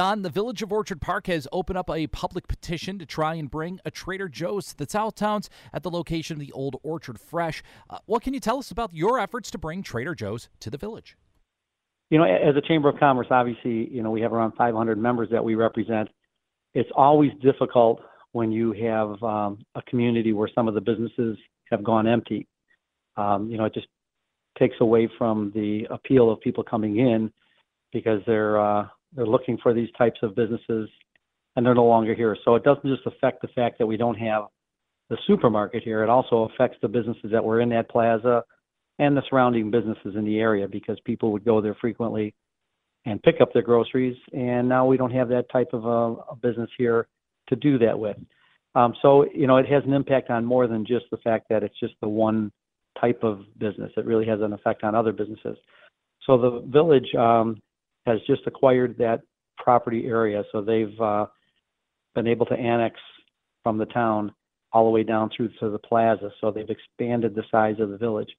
Don, the village of Orchard Park has opened up a public petition to try and bring a Trader Joe's to the Southtowns at the location of the old Orchard Fresh. Uh, what can you tell us about your efforts to bring Trader Joe's to the village? You know, as a Chamber of Commerce, obviously, you know, we have around 500 members that we represent. It's always difficult when you have um, a community where some of the businesses have gone empty. Um, you know, it just takes away from the appeal of people coming in because they're uh, they're looking for these types of businesses and they're no longer here. So it doesn't just affect the fact that we don't have the supermarket here, it also affects the businesses that were in that plaza and the surrounding businesses in the area because people would go there frequently and pick up their groceries. And now we don't have that type of a, a business here to do that with. Um, so, you know, it has an impact on more than just the fact that it's just the one type of business. It really has an effect on other businesses. So the village um, has just acquired that property area. So they've uh, been able to annex from the town all the way down through to the plaza. So they've expanded the size of the village.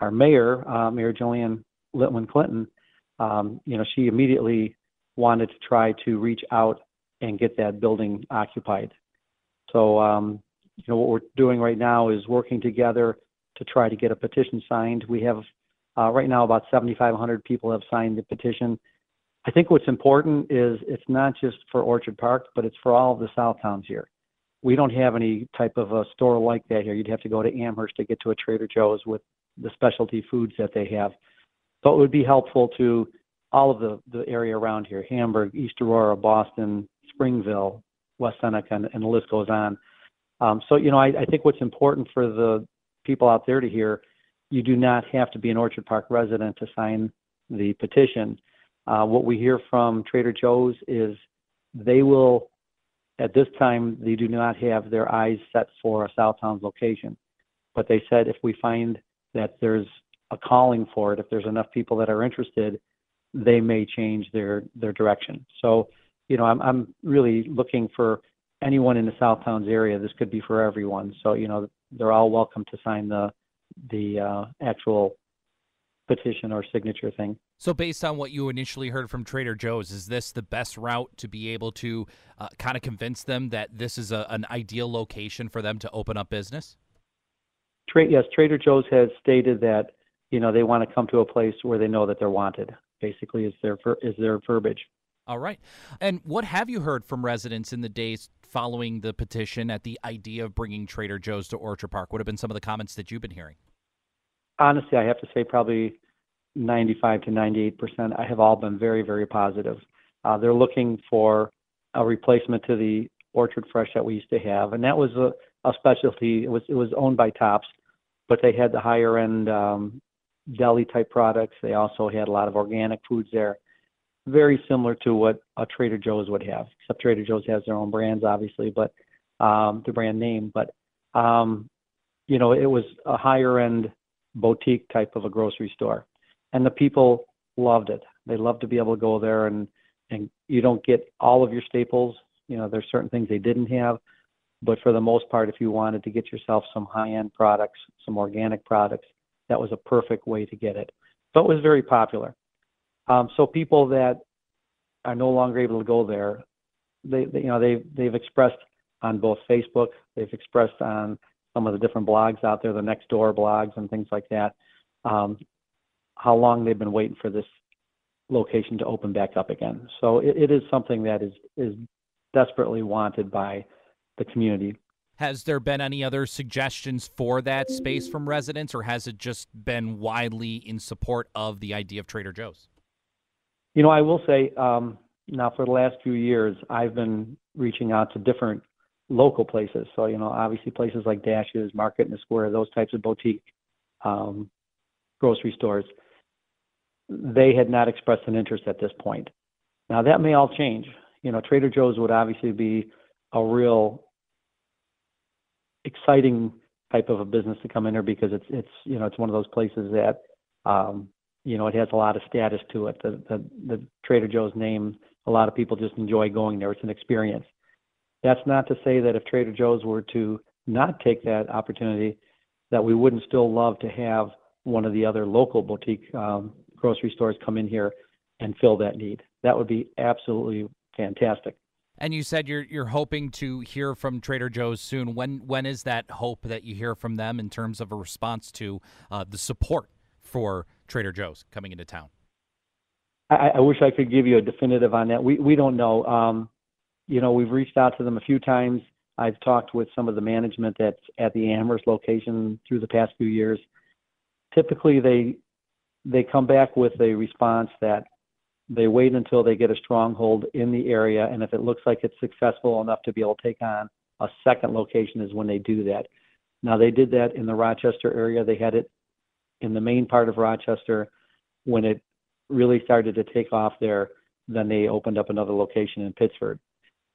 Our mayor, uh, Mayor Joanne Litwin Clinton, um, you know, she immediately wanted to try to reach out and get that building occupied. So, um, you know, what we're doing right now is working together to try to get a petition signed. We have uh, right now, about 7,500 people have signed the petition. I think what's important is it's not just for Orchard Park, but it's for all of the South Towns here. We don't have any type of a store like that here. You'd have to go to Amherst to get to a Trader Joe's with the specialty foods that they have. So it would be helpful to all of the, the area around here Hamburg, East Aurora, Boston, Springville, West Seneca, and, and the list goes on. Um, so, you know, I, I think what's important for the people out there to hear you do not have to be an Orchard Park resident to sign the petition. Uh, what we hear from Trader Joe's is they will, at this time, they do not have their eyes set for a Southtowns location. But they said if we find that there's a calling for it, if there's enough people that are interested, they may change their their direction. So, you know, I'm I'm really looking for anyone in the Southtowns area. This could be for everyone. So, you know, they're all welcome to sign the the uh, actual petition or signature thing. So, based on what you initially heard from Trader Joe's, is this the best route to be able to uh, kind of convince them that this is a, an ideal location for them to open up business? Tra- yes, Trader Joe's has stated that you know they want to come to a place where they know that they're wanted. Basically, is their is their verbiage. All right. And what have you heard from residents in the days following the petition at the idea of bringing Trader Joe's to Orchard Park? What have been some of the comments that you've been hearing? Honestly, I have to say probably 95 to 98 percent. I have all been very, very positive. Uh, they're looking for a replacement to the Orchard Fresh that we used to have, and that was a, specialty. It was it was owned by Tops, but they had the higher end um, deli type products. They also had a lot of organic foods there very similar to what a Trader Joe's would have, except Trader Joe's has their own brands, obviously, but um, the brand name. But um, you know, it was a higher end boutique type of a grocery store, and the people loved it. They loved to be able to go there and and you don't get all of your staples. You know, there's certain things they didn't have, but for the most part, if you wanted to get yourself some high end products, some organic products, that was a perfect way to get it. So it was very popular. Um, so people that are no longer able to go there, they, they you know they they've expressed on both Facebook, they've expressed on some of the different blogs out there, the Nextdoor blogs and things like that, um, how long they've been waiting for this location to open back up again. So it, it is something that is is desperately wanted by the community. Has there been any other suggestions for that space from residents, or has it just been widely in support of the idea of Trader Joe's? You know, I will say um, now for the last few years, I've been reaching out to different local places. So, you know, obviously places like Dash's, Market in the Square, those types of boutique um, grocery stores. They had not expressed an interest at this point. Now that may all change. You know, Trader Joe's would obviously be a real exciting type of a business to come in here because it's it's you know it's one of those places that um, you know it has a lot of status to it. The, the the Trader Joe's name, a lot of people just enjoy going there. It's an experience. That's not to say that if Trader Joe's were to not take that opportunity, that we wouldn't still love to have one of the other local boutique um, grocery stores come in here and fill that need. That would be absolutely fantastic. And you said you're you're hoping to hear from Trader Joe's soon. When when is that hope that you hear from them in terms of a response to uh, the support for Trader Joe's coming into town? I, I, wish I could give you a definitive on that. We we don't know. Um, you know, we've reached out to them a few times. I've talked with some of the management that's at the Amherst location through the past few years. Typically, they they come back with a response that they wait until they get a stronghold in the area, and if it looks like it's successful enough to be able to take on a second location, is when they do that. Now they did that in the Rochester area. They had it in the main part of Rochester. When it really started to take off there, then they opened up another location in Pittsford.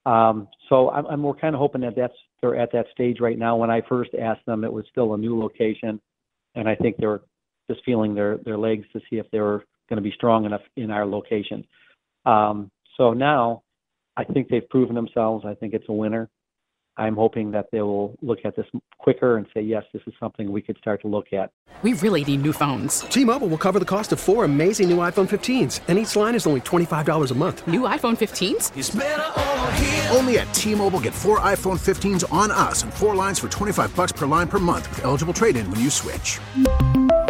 Um, so I'm, I'm we're kind of hoping that that's they're at that stage right now. When I first asked them, it was still a new location, and I think they're just feeling their their legs to see if they were going to be strong enough in our location. Um, so now, I think they've proven themselves. I think it's a winner. I'm hoping that they will look at this quicker and say, yes, this is something we could start to look at. We really need new phones. T Mobile will cover the cost of four amazing new iPhone 15s, and each line is only $25 a month. New iPhone 15s? Only at T Mobile get four iPhone 15s on us and four lines for 25 bucks per line per month with eligible trade in when you switch.